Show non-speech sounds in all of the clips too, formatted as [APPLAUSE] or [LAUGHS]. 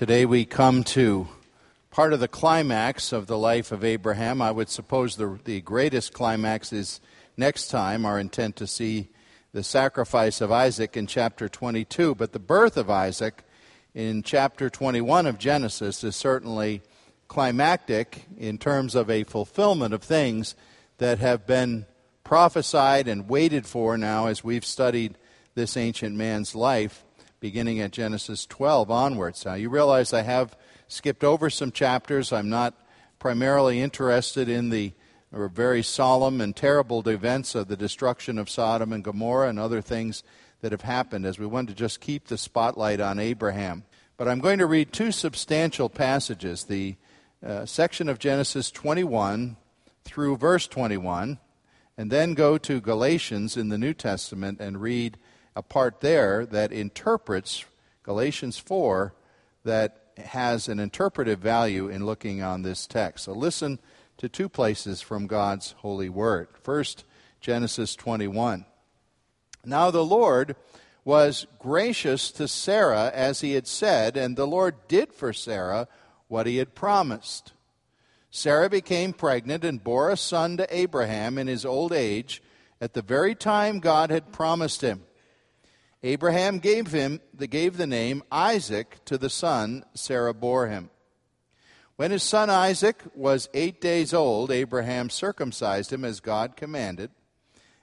Today we come to part of the climax of the life of Abraham. I would suppose the, the greatest climax is next time, our intent to see the sacrifice of Isaac in chapter 22. But the birth of Isaac in chapter 21 of Genesis is certainly climactic in terms of a fulfillment of things that have been prophesied and waited for now as we've studied this ancient man's life beginning at Genesis 12 onwards. Now, you realize I have skipped over some chapters. I'm not primarily interested in the very solemn and terrible events of the destruction of Sodom and Gomorrah and other things that have happened, as we want to just keep the spotlight on Abraham. But I'm going to read two substantial passages the uh, section of Genesis 21 through verse 21, and then go to Galatians in the New Testament and read a part there that interprets Galatians 4 that has an interpretive value in looking on this text. So listen to two places from God's holy word. First, Genesis 21. Now the Lord was gracious to Sarah as he had said, and the Lord did for Sarah what he had promised. Sarah became pregnant and bore a son to Abraham in his old age at the very time God had promised him. Abraham gave him the, gave the name Isaac to the son Sarah bore him. When his son Isaac was eight days old, Abraham circumcised him as God commanded.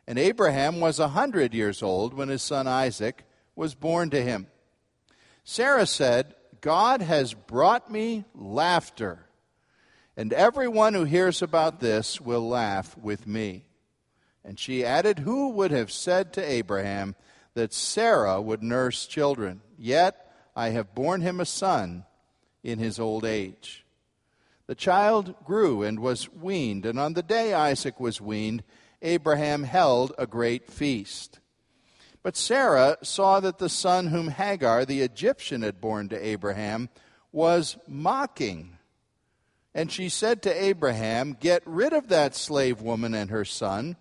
And Abraham was a hundred years old when his son Isaac was born to him. Sarah said, God has brought me laughter, and everyone who hears about this will laugh with me. And she added, Who would have said to Abraham, that Sarah would nurse children. Yet I have borne him a son in his old age. The child grew and was weaned, and on the day Isaac was weaned, Abraham held a great feast. But Sarah saw that the son whom Hagar the Egyptian had borne to Abraham was mocking. And she said to Abraham, Get rid of that slave woman and her son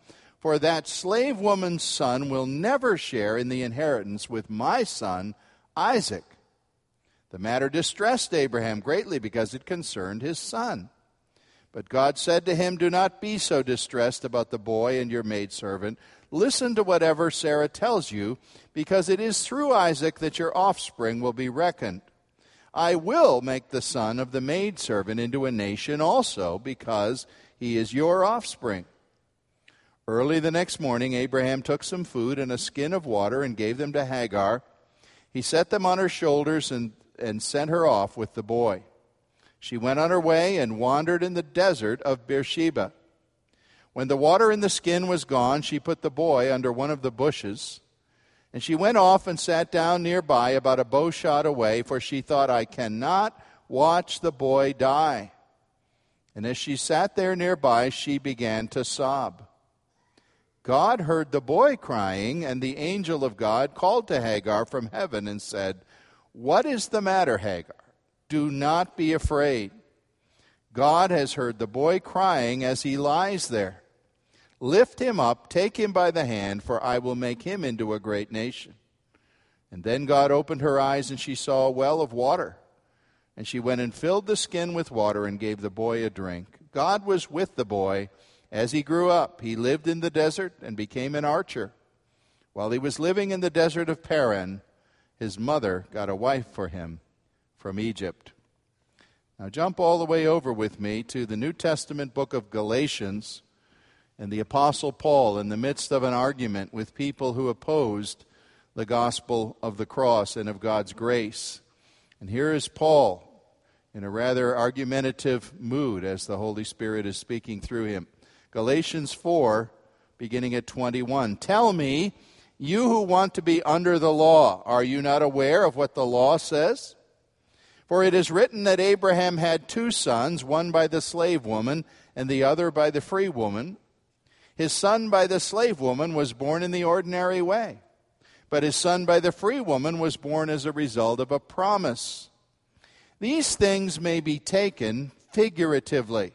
for that slave woman's son will never share in the inheritance with my son, Isaac. The matter distressed Abraham greatly because it concerned his son. But God said to him, Do not be so distressed about the boy and your maidservant. Listen to whatever Sarah tells you, because it is through Isaac that your offspring will be reckoned. I will make the son of the maidservant into a nation also, because he is your offspring. Early the next morning, Abraham took some food and a skin of water and gave them to Hagar. He set them on her shoulders and, and sent her off with the boy. She went on her way and wandered in the desert of Beersheba. When the water in the skin was gone, she put the boy under one of the bushes. And she went off and sat down nearby, about a bow shot away, for she thought, I cannot watch the boy die. And as she sat there nearby, she began to sob. God heard the boy crying, and the angel of God called to Hagar from heaven and said, What is the matter, Hagar? Do not be afraid. God has heard the boy crying as he lies there. Lift him up, take him by the hand, for I will make him into a great nation. And then God opened her eyes, and she saw a well of water. And she went and filled the skin with water and gave the boy a drink. God was with the boy as he grew up, he lived in the desert and became an archer. While he was living in the desert of Paran, his mother got a wife for him from Egypt. Now, jump all the way over with me to the New Testament book of Galatians and the Apostle Paul in the midst of an argument with people who opposed the gospel of the cross and of God's grace. And here is Paul in a rather argumentative mood as the Holy Spirit is speaking through him. Galatians 4, beginning at 21. Tell me, you who want to be under the law, are you not aware of what the law says? For it is written that Abraham had two sons, one by the slave woman and the other by the free woman. His son by the slave woman was born in the ordinary way, but his son by the free woman was born as a result of a promise. These things may be taken figuratively,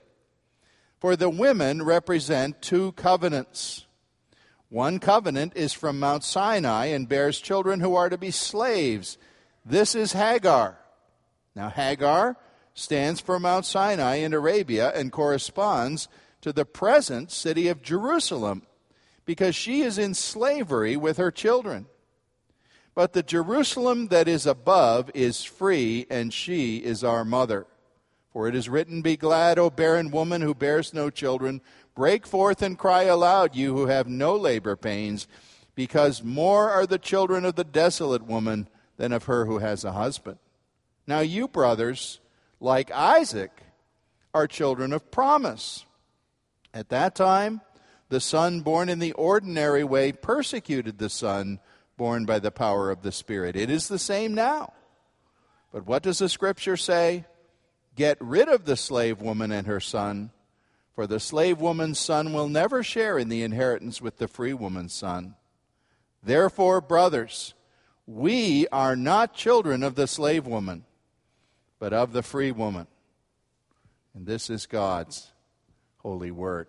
for the women represent two covenants. One covenant is from Mount Sinai and bears children who are to be slaves. This is Hagar. Now, Hagar stands for Mount Sinai in Arabia and corresponds to the present city of Jerusalem because she is in slavery with her children. But the Jerusalem that is above is free, and she is our mother. For it is written, Be glad, O barren woman who bears no children. Break forth and cry aloud, you who have no labor pains, because more are the children of the desolate woman than of her who has a husband. Now, you, brothers, like Isaac, are children of promise. At that time, the son born in the ordinary way persecuted the son born by the power of the Spirit. It is the same now. But what does the scripture say? Get rid of the slave woman and her son, for the slave woman's son will never share in the inheritance with the free woman's son. Therefore, brothers, we are not children of the slave woman, but of the free woman. And this is God's holy word.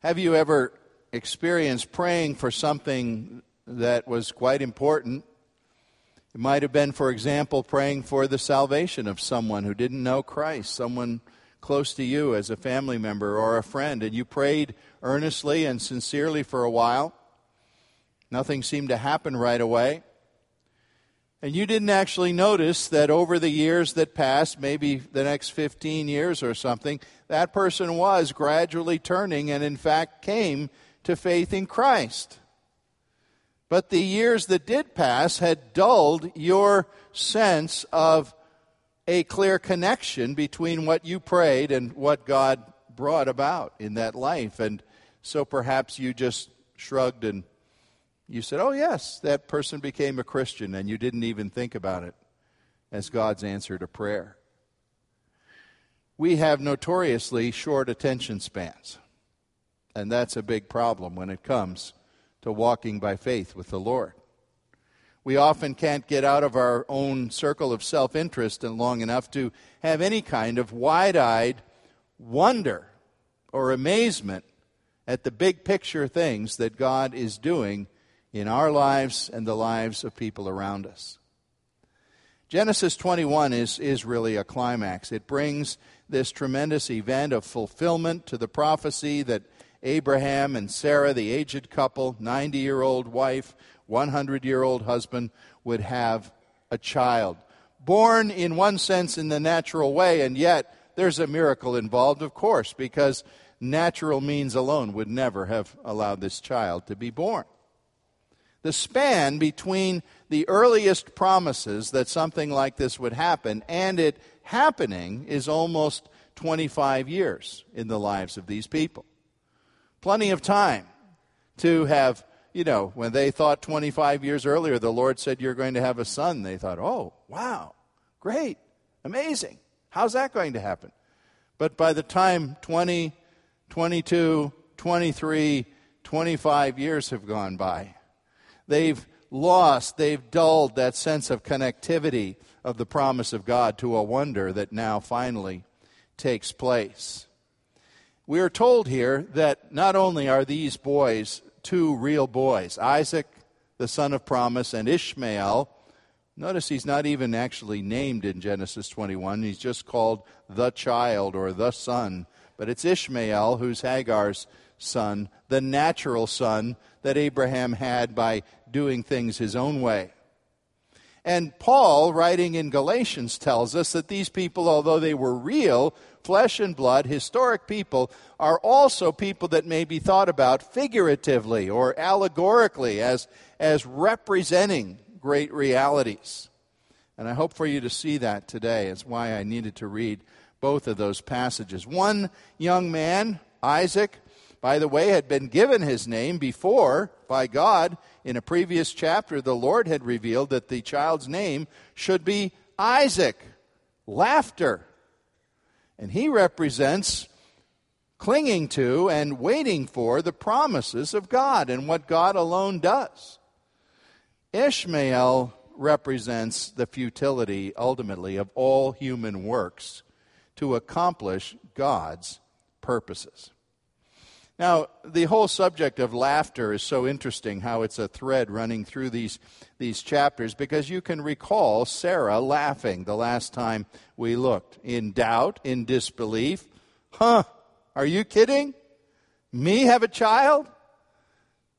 Have you ever experienced praying for something that was quite important? It might have been, for example, praying for the salvation of someone who didn't know Christ, someone close to you as a family member or a friend, and you prayed earnestly and sincerely for a while. Nothing seemed to happen right away. And you didn't actually notice that over the years that passed, maybe the next 15 years or something, that person was gradually turning and, in fact, came to faith in Christ. But the years that did pass had dulled your sense of a clear connection between what you prayed and what God brought about in that life. And so perhaps you just shrugged and you said, Oh, yes, that person became a Christian, and you didn't even think about it as God's answer to prayer. We have notoriously short attention spans, and that's a big problem when it comes to walking by faith with the Lord. We often can't get out of our own circle of self interest and long enough to have any kind of wide eyed wonder or amazement at the big picture things that God is doing in our lives and the lives of people around us. Genesis 21 is, is really a climax. It brings this tremendous event of fulfillment to the prophecy that Abraham and Sarah, the aged couple, 90 year old wife, 100 year old husband, would have a child. Born in one sense in the natural way, and yet there's a miracle involved, of course, because natural means alone would never have allowed this child to be born. The span between the earliest promises that something like this would happen and it happening is almost 25 years in the lives of these people. Plenty of time to have, you know, when they thought 25 years earlier the Lord said you're going to have a son, they thought, oh, wow, great, amazing. How's that going to happen? But by the time 20, 22, 23, 25 years have gone by, They've lost, they've dulled that sense of connectivity of the promise of God to a wonder that now finally takes place. We are told here that not only are these boys two real boys, Isaac, the son of promise, and Ishmael. Notice he's not even actually named in Genesis 21. He's just called the child or the son. But it's Ishmael who's Hagar's son, the natural son that Abraham had by doing things his own way. And Paul, writing in Galatians, tells us that these people, although they were real, flesh and blood, historic people, are also people that may be thought about figuratively or allegorically as, as representing great realities. And I hope for you to see that today. It's why I needed to read both of those passages. One young man, Isaac, by the way, had been given his name before by God. In a previous chapter, the Lord had revealed that the child's name should be Isaac, laughter. And he represents clinging to and waiting for the promises of God and what God alone does. Ishmael represents the futility, ultimately, of all human works to accomplish God's purposes. Now, the whole subject of laughter is so interesting how it's a thread running through these, these chapters because you can recall Sarah laughing the last time we looked. In doubt, in disbelief. Huh, are you kidding? Me have a child?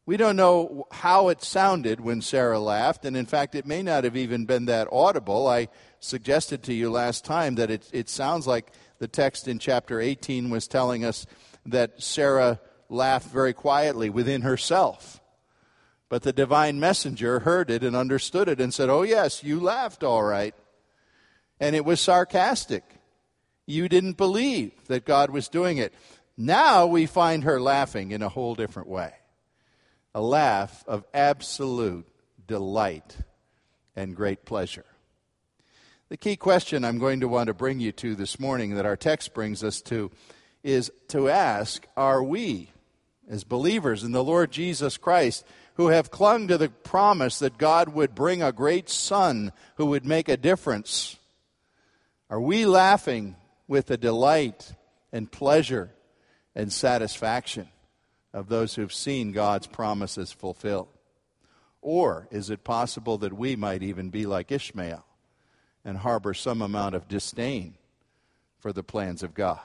We don't know how it sounded when Sarah laughed, and in fact, it may not have even been that audible. I suggested to you last time that it, it sounds like the text in chapter 18 was telling us that Sarah laughed very quietly within herself. But the divine messenger heard it and understood it and said, Oh, yes, you laughed all right. And it was sarcastic. You didn't believe that God was doing it. Now we find her laughing in a whole different way a laugh of absolute delight and great pleasure. The key question I'm going to want to bring you to this morning that our text brings us to is to ask Are we as believers in the Lord Jesus Christ who have clung to the promise that God would bring a great son who would make a difference? Are we laughing with the delight and pleasure and satisfaction of those who've seen God's promises fulfilled? Or is it possible that we might even be like Ishmael and harbor some amount of disdain for the plans of God?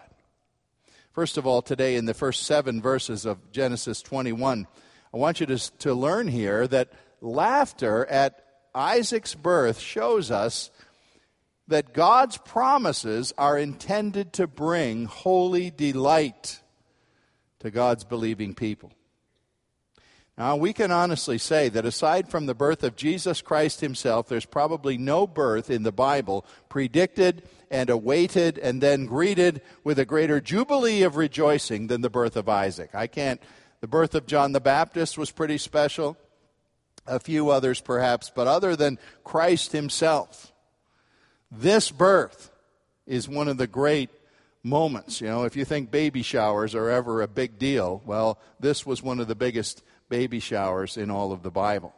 First of all, today in the first seven verses of Genesis 21, I want you to, to learn here that laughter at Isaac's birth shows us that God's promises are intended to bring holy delight to God's believing people. Now, we can honestly say that aside from the birth of Jesus Christ himself, there's probably no birth in the Bible predicted and awaited and then greeted with a greater jubilee of rejoicing than the birth of Isaac. I can't, the birth of John the Baptist was pretty special, a few others perhaps, but other than Christ himself, this birth is one of the great moments. You know, if you think baby showers are ever a big deal, well, this was one of the biggest baby showers in all of the Bible.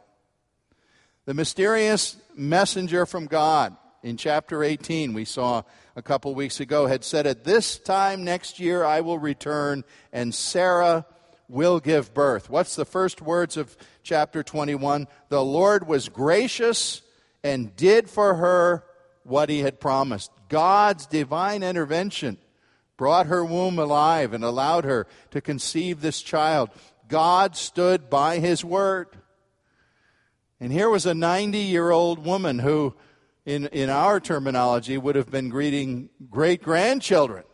The mysterious messenger from God in chapter 18, we saw a couple weeks ago, had said, At this time next year I will return, and Sarah will give birth. What's the first words of chapter 21? The Lord was gracious and did for her what he had promised. God's divine intervention brought her womb alive and allowed her to conceive this child. God stood by his word. And here was a 90 year old woman who, in, in our terminology, would have been greeting great grandchildren.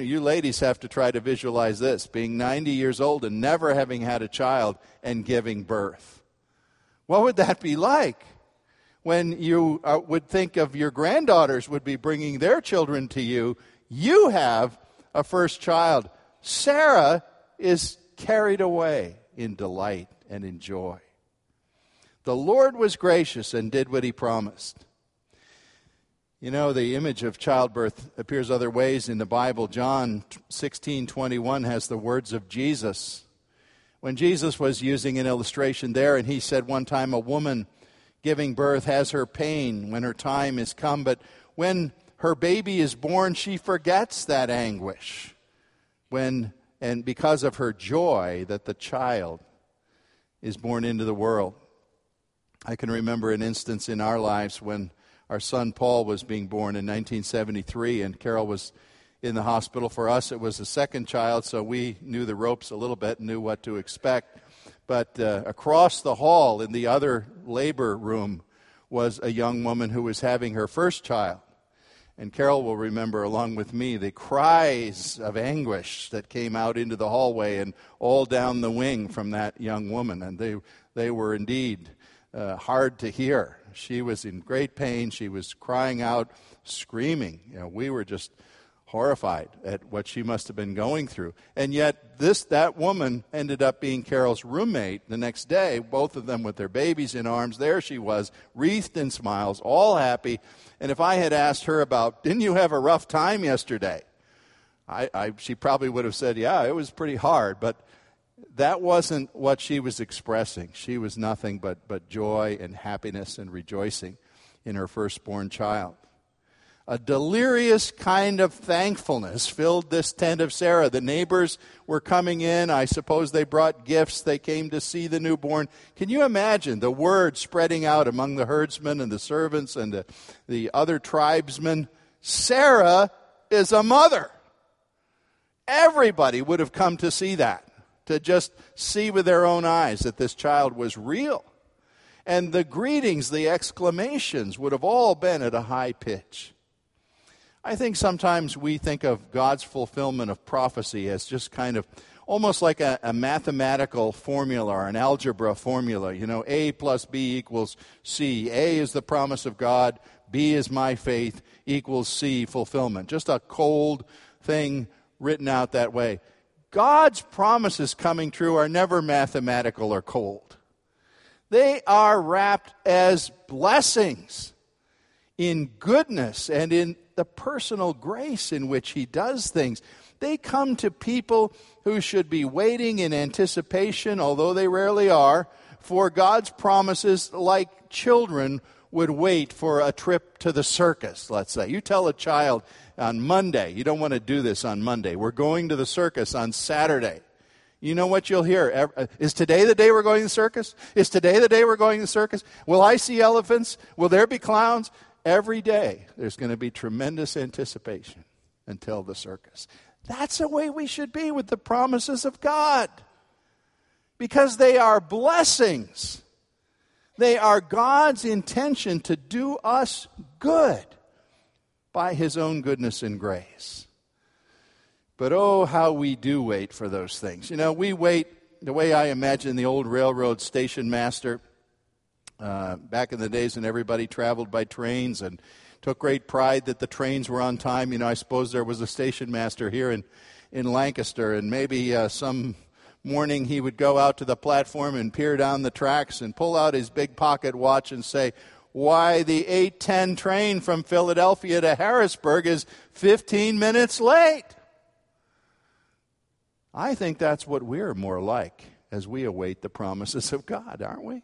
you ladies have to try to visualize this being 90 years old and never having had a child and giving birth. What would that be like? When you uh, would think of your granddaughters would be bringing their children to you, you have a first child. Sarah is carried away in delight and in joy. The Lord was gracious and did what he promised. You know, the image of childbirth appears other ways in the Bible. John 16:21 has the words of Jesus. When Jesus was using an illustration there and he said one time a woman giving birth has her pain when her time is come, but when her baby is born, she forgets that anguish. When and because of her joy that the child is born into the world. I can remember an instance in our lives when our son Paul was being born in 1973, and Carol was in the hospital. For us, it was a second child, so we knew the ropes a little bit and knew what to expect. But uh, across the hall in the other labor room was a young woman who was having her first child. And Carol will remember, along with me, the cries of anguish that came out into the hallway and all down the wing from that young woman. And they, they were indeed uh, hard to hear. She was in great pain. She was crying out, screaming. You know, we were just horrified at what she must have been going through. And yet, this that woman ended up being Carol's roommate the next day, both of them with their babies in arms. There she was, wreathed in smiles, all happy. And if I had asked her about, didn't you have a rough time yesterday? I, I, she probably would have said, yeah, it was pretty hard. But that wasn't what she was expressing. She was nothing but, but joy and happiness and rejoicing in her firstborn child a delirious kind of thankfulness filled this tent of Sarah. The neighbors were coming in. I suppose they brought gifts. They came to see the newborn. Can you imagine the word spreading out among the herdsmen and the servants and the, the other tribesmen? Sarah is a mother. Everybody would have come to see that, to just see with their own eyes that this child was real. And the greetings, the exclamations would have all been at a high pitch. I think sometimes we think of God's fulfillment of prophecy as just kind of almost like a, a, mathematical formula or an algebra formula. You know, A plus B equals C. A is the promise of God, B is my faith, equals C, fulfillment. Just a cold thing written out that way. God's promises coming true are never mathematical or cold. They are wrapped as blessings in goodness and in the personal grace in which he does things. They come to people who should be waiting in anticipation, although they rarely are, for God's promises like children would wait for a trip to the circus, let's say. You tell a child on Monday, you don't want to do this on Monday, we're going to the circus on Saturday. You know what you'll hear? Uh, is today the day we're going to the circus? Is today the day we're going to the circus? Will I see elephants? Will there be clowns? Every day, there's going to be tremendous anticipation until the circus. That's the way we should be with the promises of God because they are blessings. They are God's intention to do us good by His own goodness and grace. But oh, how we do wait for those things. You know, we wait the way I imagine the old railroad station master uh, back in the days when everybody traveled by trains and took great pride that the trains were on time. You know, I suppose there was a station master here in, in Lancaster, and maybe uh, some morning he would go out to the platform and peer down the tracks and pull out his big pocket watch and say, Why, the 810 train from Philadelphia to Harrisburg is 15 minutes late. I think that's what we're more like as we await the promises of God, aren't we?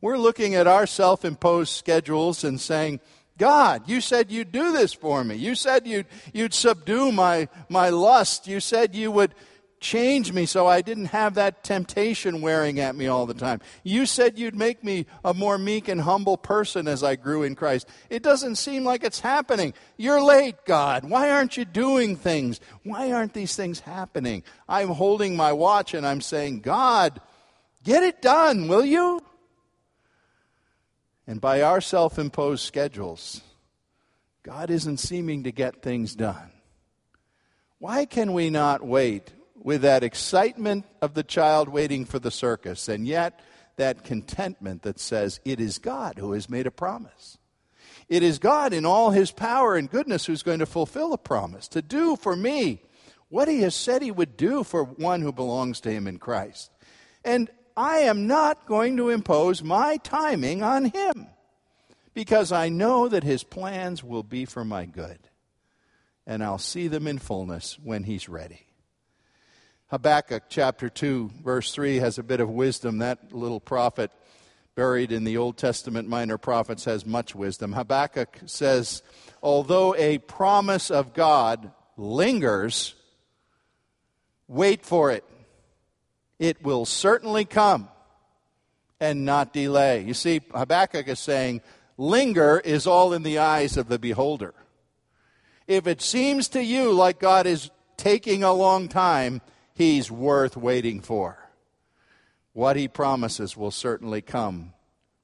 We're looking at our self imposed schedules and saying, God, you said you'd do this for me. You said you'd, you'd subdue my, my lust. You said you would change me so I didn't have that temptation wearing at me all the time. You said you'd make me a more meek and humble person as I grew in Christ. It doesn't seem like it's happening. You're late, God. Why aren't you doing things? Why aren't these things happening? I'm holding my watch and I'm saying, God, get it done, will you? And by our self imposed schedules, God isn't seeming to get things done. Why can we not wait with that excitement of the child waiting for the circus and yet that contentment that says, It is God who has made a promise? It is God in all his power and goodness who's going to fulfill a promise, to do for me what he has said he would do for one who belongs to him in Christ. And I am not going to impose my timing on him because I know that his plans will be for my good. And I'll see them in fullness when he's ready. Habakkuk chapter 2, verse 3 has a bit of wisdom. That little prophet buried in the Old Testament minor prophets has much wisdom. Habakkuk says, Although a promise of God lingers, wait for it it will certainly come and not delay. You see, Habakkuk is saying, linger is all in the eyes of the beholder. If it seems to you like God is taking a long time, he's worth waiting for. What he promises will certainly come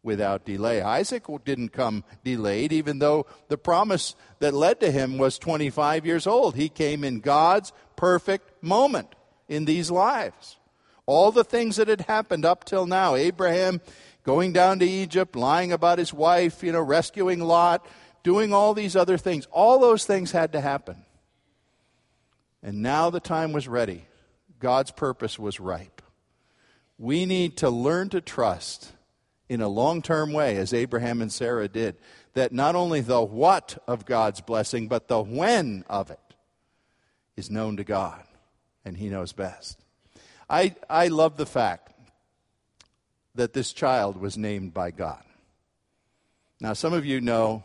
without delay. Isaac didn't come delayed, even though the promise that led to him was 25 years old. He came in God's perfect moment in these lives. All the things that had happened up till now Abraham going down to Egypt, lying about his wife, you know, rescuing Lot, doing all these other things. All those things had to happen. And now the time was ready. God's purpose was ripe. We need to learn to trust in a long term way, as Abraham and Sarah did, that not only the what of God's blessing, but the when of it is known to God, and He knows best. I, I love the fact that this child was named by God. Now, some of you know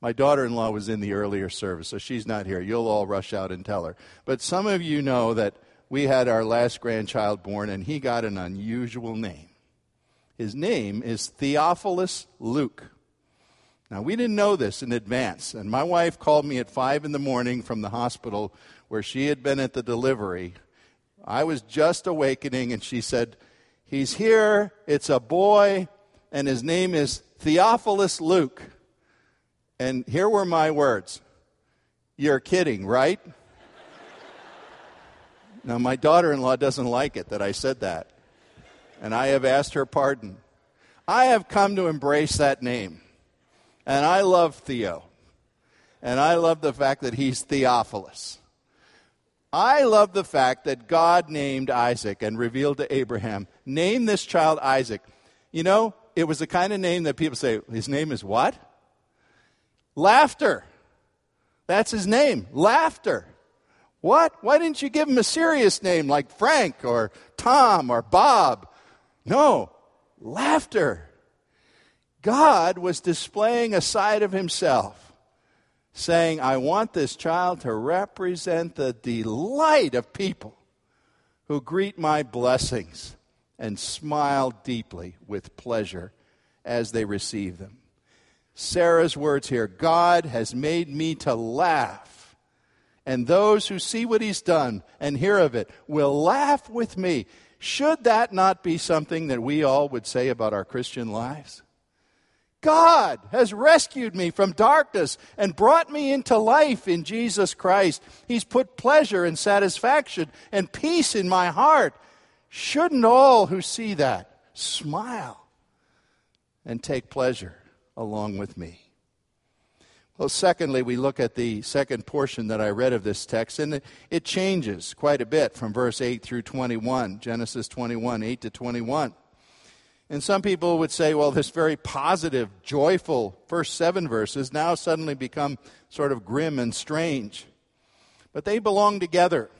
my daughter in law was in the earlier service, so she's not here. You'll all rush out and tell her. But some of you know that we had our last grandchild born, and he got an unusual name. His name is Theophilus Luke. Now, we didn't know this in advance, and my wife called me at 5 in the morning from the hospital where she had been at the delivery. I was just awakening, and she said, He's here, it's a boy, and his name is Theophilus Luke. And here were my words You're kidding, right? Now, my daughter in law doesn't like it that I said that, and I have asked her pardon. I have come to embrace that name, and I love Theo, and I love the fact that he's Theophilus. I love the fact that God named Isaac and revealed to Abraham, name this child Isaac. You know, it was the kind of name that people say, his name is what? Laughter. That's his name, laughter. What? Why didn't you give him a serious name like Frank or Tom or Bob? No, laughter. God was displaying a side of himself saying, I want this child to represent the delight of people who greet my blessings and smile deeply with pleasure as they receive them. Sarah's words here God has made me to laugh, and those who see what he's done and hear of it will laugh with me. Should that not be something that we all would say about our Christian lives? God has rescued me from darkness and brought me into life in Jesus Christ. He's put pleasure and satisfaction and peace in my heart. Shouldn't all who see that smile and take pleasure along with me? Well, secondly, we look at the second portion that I read of this text, and it changes quite a bit from verse 8 through 21, Genesis 21, 8 to 21. And some people would say, well, this very positive, joyful first seven verses now suddenly become sort of grim and strange. But they belong together.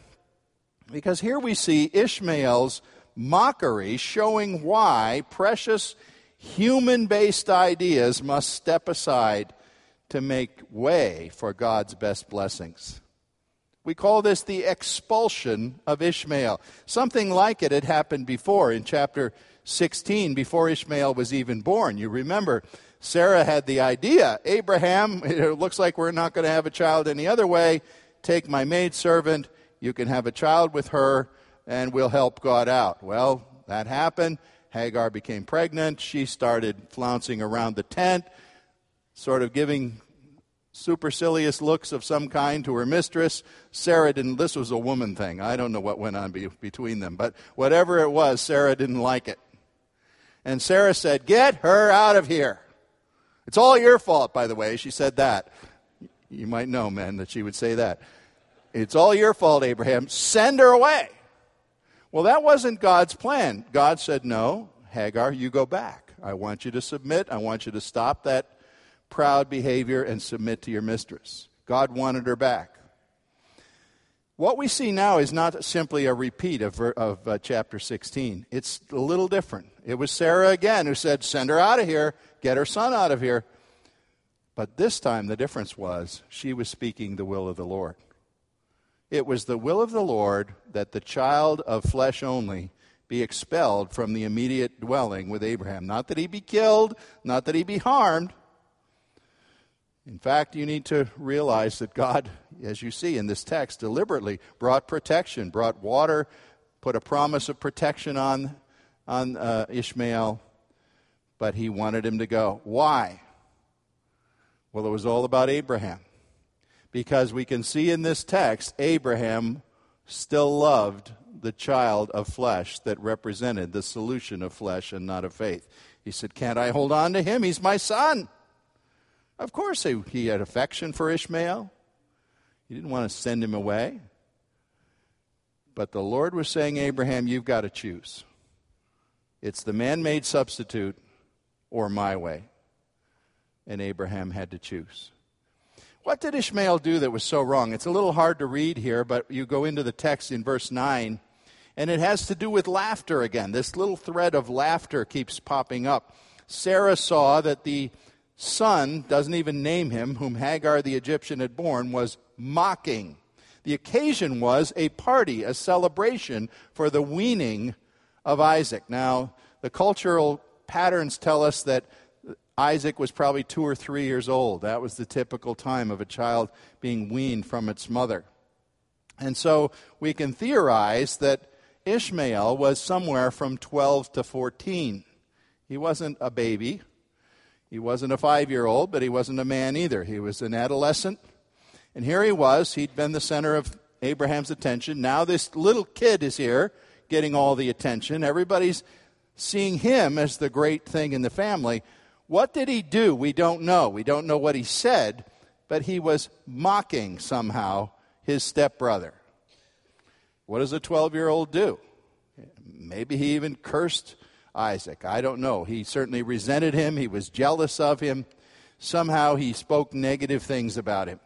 Because here we see Ishmael's mockery showing why precious human based ideas must step aside to make way for God's best blessings. We call this the expulsion of Ishmael. Something like it had happened before in chapter 16 before Ishmael was even born. You remember, Sarah had the idea Abraham, [LAUGHS] it looks like we're not going to have a child any other way. Take my maidservant, you can have a child with her, and we'll help God out. Well, that happened. Hagar became pregnant. She started flouncing around the tent, sort of giving supercilious looks of some kind to her mistress. Sarah didn't, this was a woman thing. I don't know what went on be, between them, but whatever it was, Sarah didn't like it. And Sarah said, Get her out of here. It's all your fault, by the way. She said that. You might know, men, that she would say that. It's all your fault, Abraham. Send her away. Well, that wasn't God's plan. God said, No, Hagar, you go back. I want you to submit. I want you to stop that proud behavior and submit to your mistress. God wanted her back. What we see now is not simply a repeat of, of uh, chapter 16. It's a little different. It was Sarah again who said, Send her out of here, get her son out of here. But this time the difference was she was speaking the will of the Lord. It was the will of the Lord that the child of flesh only be expelled from the immediate dwelling with Abraham. Not that he be killed, not that he be harmed, in fact, you need to realize that God, as you see in this text, deliberately brought protection, brought water, put a promise of protection on, on uh, Ishmael, but he wanted him to go. Why? Well, it was all about Abraham. Because we can see in this text, Abraham still loved the child of flesh that represented the solution of flesh and not of faith. He said, Can't I hold on to him? He's my son. Of course, he, he had affection for Ishmael. He didn't want to send him away. But the Lord was saying, Abraham, you've got to choose. It's the man made substitute or my way. And Abraham had to choose. What did Ishmael do that was so wrong? It's a little hard to read here, but you go into the text in verse 9, and it has to do with laughter again. This little thread of laughter keeps popping up. Sarah saw that the son, doesn't even name him, whom Hagar the Egyptian had born, was mocking. The occasion was a party, a celebration for the weaning of Isaac. Now, the cultural patterns tell us that Isaac was probably two or three years old. That was the typical time of a child being weaned from its mother. And so we can theorize that Ishmael was somewhere from 12 to 14. He wasn't a baby. He wasn't a five year old, but he wasn't a man either. He was an adolescent. And here he was. He'd been the center of Abraham's attention. Now this little kid is here getting all the attention. Everybody's seeing him as the great thing in the family. What did he do? We don't know. We don't know what he said, but he was mocking somehow his stepbrother. What does a 12 year old do? Maybe he even cursed Isaac. I don't know. He certainly resented him, he was jealous of him. Somehow he spoke negative things about him.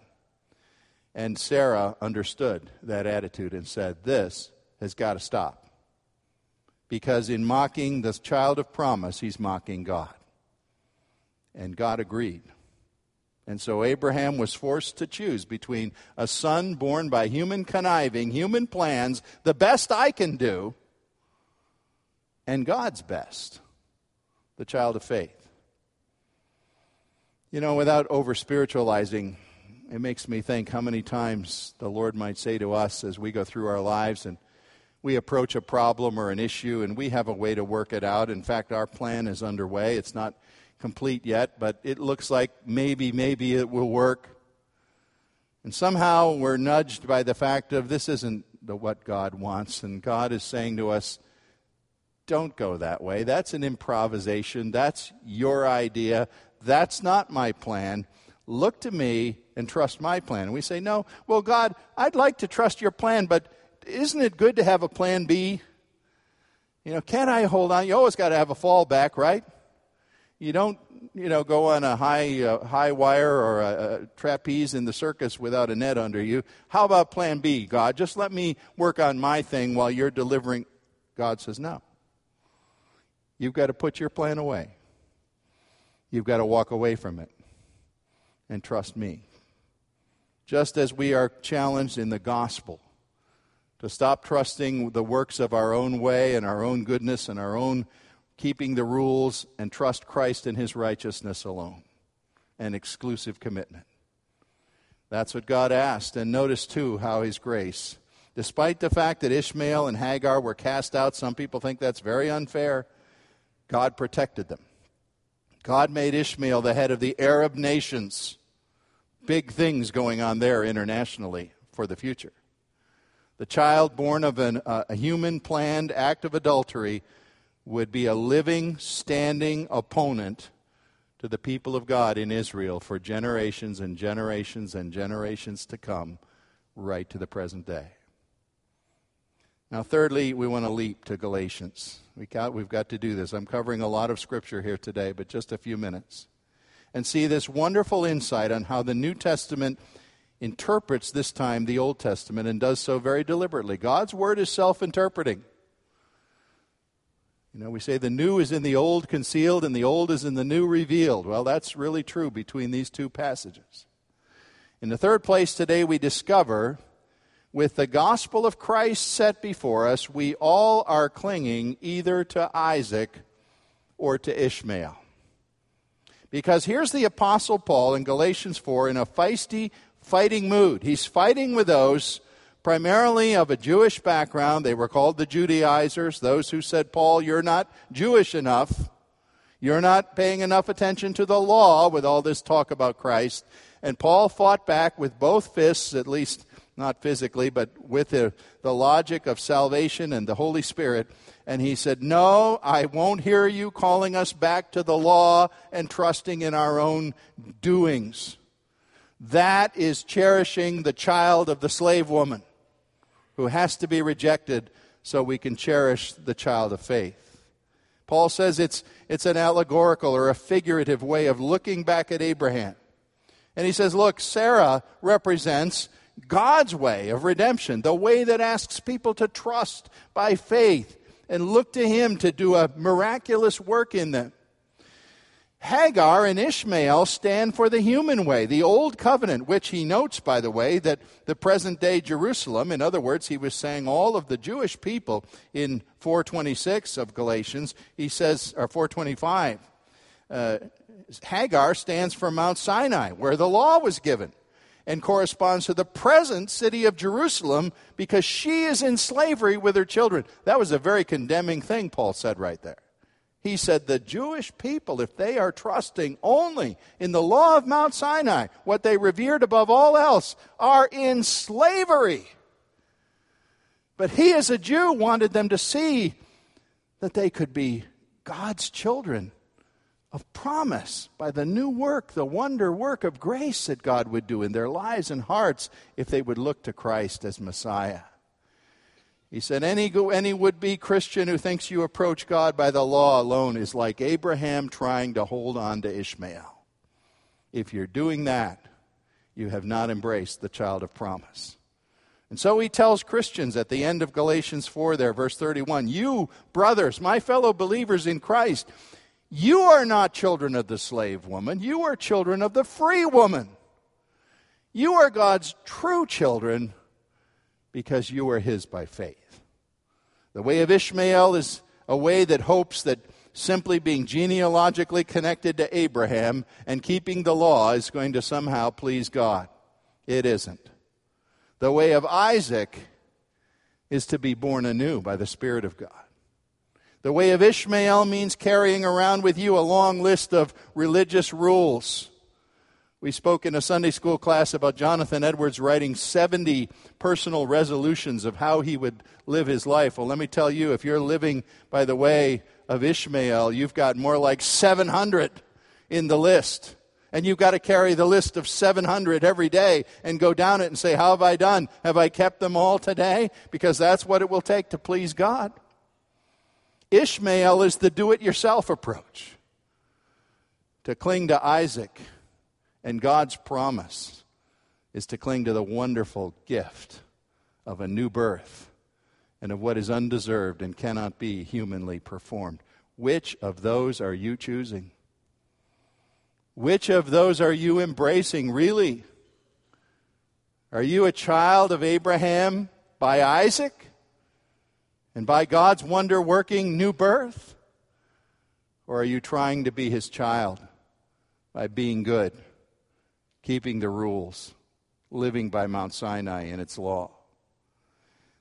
And Sarah understood that attitude and said, This has got to stop. Because in mocking the child of promise, he's mocking God. And God agreed. And so Abraham was forced to choose between a son born by human conniving, human plans, the best I can do, and God's best, the child of faith. You know, without over spiritualizing, it makes me think how many times the Lord might say to us as we go through our lives and we approach a problem or an issue and we have a way to work it out. In fact, our plan is underway. It's not complete yet, but it looks like maybe, maybe it will work. And somehow we're nudged by the fact of this isn't the, what God wants, and God is saying to us, don't go that way. That's an improvisation. That's your idea. That's not my plan. Look to me and trust my plan. And we say, No, well, God, I'd like to trust your plan, but isn't it good to have a plan B? You know, can't I hold on? You always got to have a fallback, right? You don't, you know, go on a high, uh, high wire or a, a trapeze in the circus without a net under you. How about plan B, God? Just let me work on my thing while you're delivering. God says, no. You've got to put your plan away. You've got to walk away from it and trust me. Just as we are challenged in the gospel to stop trusting the works of our own way and our own goodness and our own keeping the rules and trust Christ and his righteousness alone. An exclusive commitment. That's what God asked. And notice, too, how his grace, despite the fact that Ishmael and Hagar were cast out, some people think that's very unfair, God protected them. God made Ishmael the head of the Arab nations. Big things going on there internationally for the future. The child born of an, uh, a human planned act of adultery would be a living, standing opponent to the people of God in Israel for generations and generations and generations to come, right to the present day. Now, thirdly, we want to leap to Galatians. We got, we've got to do this. I'm covering a lot of scripture here today, but just a few minutes. And see this wonderful insight on how the New Testament interprets this time the Old Testament and does so very deliberately. God's Word is self interpreting. You know, we say the new is in the old concealed and the old is in the new revealed. Well, that's really true between these two passages. In the third place today, we discover with the gospel of Christ set before us, we all are clinging either to Isaac or to Ishmael. Because here's the Apostle Paul in Galatians 4 in a feisty, fighting mood. He's fighting with those primarily of a Jewish background. They were called the Judaizers, those who said, Paul, you're not Jewish enough. You're not paying enough attention to the law with all this talk about Christ. And Paul fought back with both fists, at least not physically, but with the, the logic of salvation and the Holy Spirit. And he said, No, I won't hear you calling us back to the law and trusting in our own doings. That is cherishing the child of the slave woman who has to be rejected so we can cherish the child of faith. Paul says it's, it's an allegorical or a figurative way of looking back at Abraham. And he says, Look, Sarah represents God's way of redemption, the way that asks people to trust by faith and look to Him to do a miraculous work in them. Hagar and Ishmael stand for the human way, the old covenant, which he notes, by the way, that the present day Jerusalem, in other words, he was saying all of the Jewish people in 426 of Galatians, he says, or 425, uh, Hagar stands for Mount Sinai, where the law was given and corresponds to the present city of Jerusalem because she is in slavery with her children. That was a very condemning thing, Paul said right there. He said the Jewish people, if they are trusting only in the law of Mount Sinai, what they revered above all else, are in slavery. But he, as a Jew, wanted them to see that they could be God's children of promise by the new work, the wonder work of grace that God would do in their lives and hearts if they would look to Christ as Messiah. He said, any, any would be Christian who thinks you approach God by the law alone is like Abraham trying to hold on to Ishmael. If you're doing that, you have not embraced the child of promise. And so he tells Christians at the end of Galatians 4, there, verse 31, You, brothers, my fellow believers in Christ, you are not children of the slave woman, you are children of the free woman. You are God's true children because you are his by faith. The way of Ishmael is a way that hopes that simply being genealogically connected to Abraham and keeping the law is going to somehow please God. It isn't. The way of Isaac is to be born anew by the Spirit of God. The way of Ishmael means carrying around with you a long list of religious rules. We spoke in a Sunday school class about Jonathan Edwards writing 70 personal resolutions of how he would live his life. Well, let me tell you, if you're living by the way of Ishmael, you've got more like 700 in the list. And you've got to carry the list of 700 every day and go down it and say, How have I done? Have I kept them all today? Because that's what it will take to please God. Ishmael is the do it yourself approach to cling to Isaac and God's promise is to cling to the wonderful gift of a new birth and of what is undeserved and cannot be humanly performed. Which of those are you choosing? Which of those are you embracing, really? Are you a child of Abraham by Isaac? And by God's wonder working new birth? Or are you trying to be his child by being good, keeping the rules, living by Mount Sinai and its law?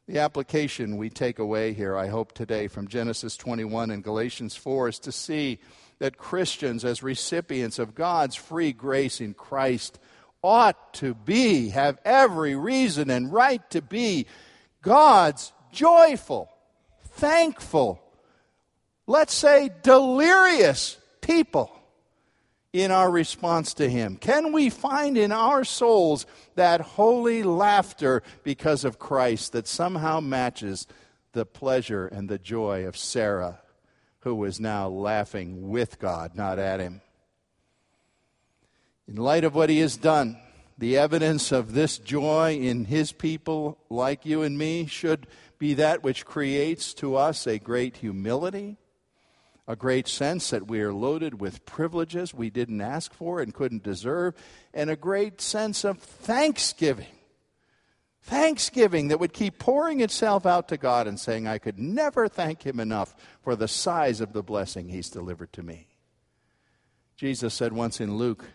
The application we take away here, I hope, today from Genesis 21 and Galatians 4 is to see that Christians, as recipients of God's free grace in Christ, ought to be, have every reason and right to be God's joyful thankful, let's say delirious people in our response to Him? Can we find in our souls that holy laughter because of Christ that somehow matches the pleasure and the joy of Sarah, who was now laughing with God, not at Him? In light of what He has done, the evidence of this joy in His people, like you and me, should be that which creates to us a great humility, a great sense that we are loaded with privileges we didn't ask for and couldn't deserve, and a great sense of thanksgiving. Thanksgiving that would keep pouring itself out to God and saying, I could never thank Him enough for the size of the blessing He's delivered to me. Jesus said once in Luke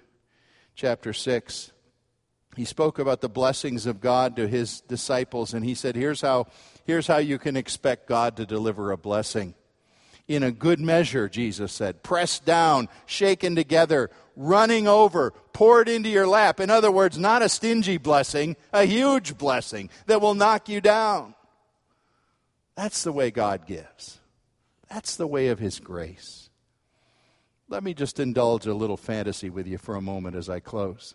chapter 6, he spoke about the blessings of God to his disciples, and he said, Here's how, here's how you can expect God to deliver a blessing. In a good measure, Jesus said, pressed down, shaken together, running over, poured into your lap. In other words, not a stingy blessing, a huge blessing that will knock you down. That's the way God gives. That's the way of His grace. Let me just indulge a little fantasy with you for a moment as I close.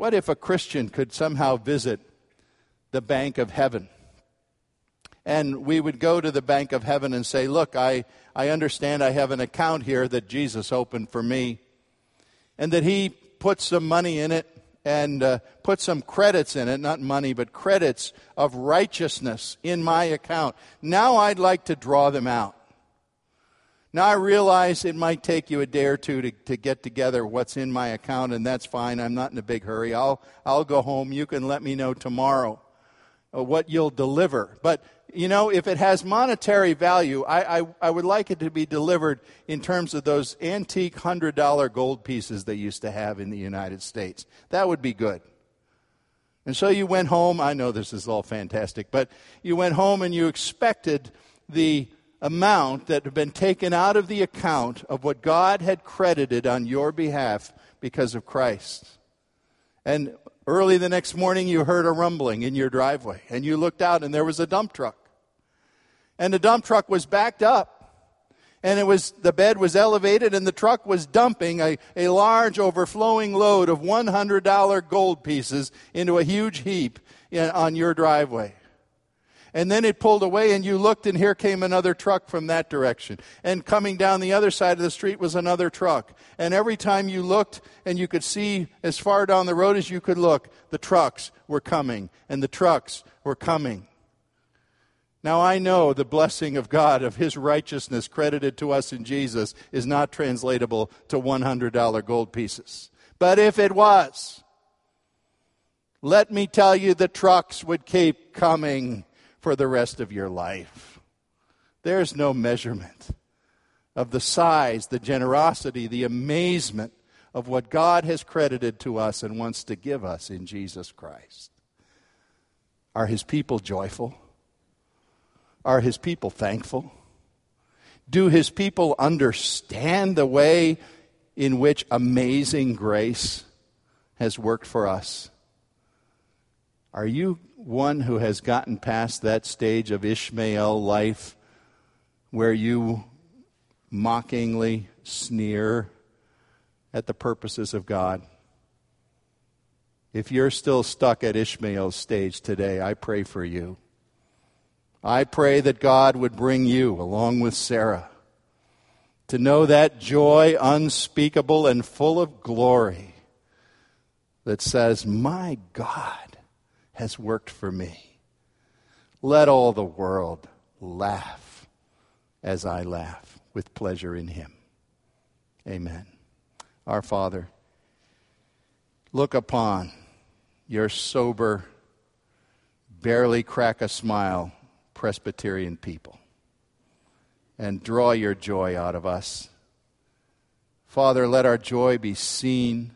What if a Christian could somehow visit the bank of heaven? And we would go to the bank of heaven and say, Look, I, I understand I have an account here that Jesus opened for me, and that He put some money in it and uh, put some credits in it, not money, but credits of righteousness in my account. Now I'd like to draw them out. Now I realize it might take you a day or two to, to get together what's in my account, and that's fine. I'm not in a big hurry. I'll, I'll go home. You can let me know tomorrow uh, what you'll deliver. But, you know, if it has monetary value, I, I, I would like it to be delivered in terms of those antique $100 gold pieces they used to have in the United States. That would be good. And so you went home. I know this is all fantastic, but you went home and you expected the amount that had been taken out of the account of what God had credited on your behalf because of Christ. And early the next morning, you heard a rumbling in your driveway, and you looked out, and there was a dump truck. And the dump truck was backed up. And it was the bed was elevated, and the truck was dumping a, a large overflowing load of $100 gold pieces into a huge heap in, on your driveway. And then it pulled away, and you looked, and here came another truck from that direction. And coming down the other side of the street was another truck. And every time you looked, and you could see as far down the road as you could look, the trucks were coming, and the trucks were coming. Now I know the blessing of God, of His righteousness credited to us in Jesus, is not translatable to $100 gold pieces. But if it was, let me tell you, the trucks would keep coming for the rest of your life. There's no measurement of the size, the generosity, the amazement of what God has credited to us and wants to give us in Jesus Christ. Are his people joyful? Are his people thankful? Do his people understand the way in which amazing grace has worked for us? Are you one who has gotten past that stage of Ishmael life where you mockingly sneer at the purposes of God? If you're still stuck at Ishmael's stage today, I pray for you. I pray that God would bring you, along with Sarah, to know that joy unspeakable and full of glory that says, My God has worked for me. Let all the world laugh as I laugh with pleasure in him. Amen. Our Father, look upon your sober, barely crack a smile Presbyterian people and draw your joy out of us. Father, let our joy be seen.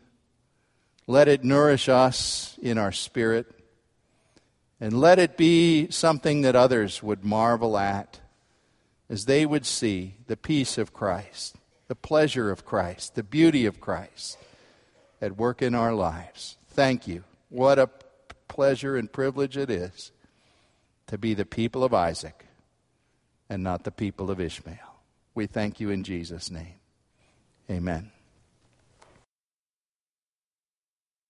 Let it nourish us in our spirit. And let it be something that others would marvel at as they would see the peace of Christ, the pleasure of Christ, the beauty of Christ at work in our lives. Thank you. What a pleasure and privilege it is to be the people of Isaac and not the people of Ishmael. We thank you in Jesus' name. Amen.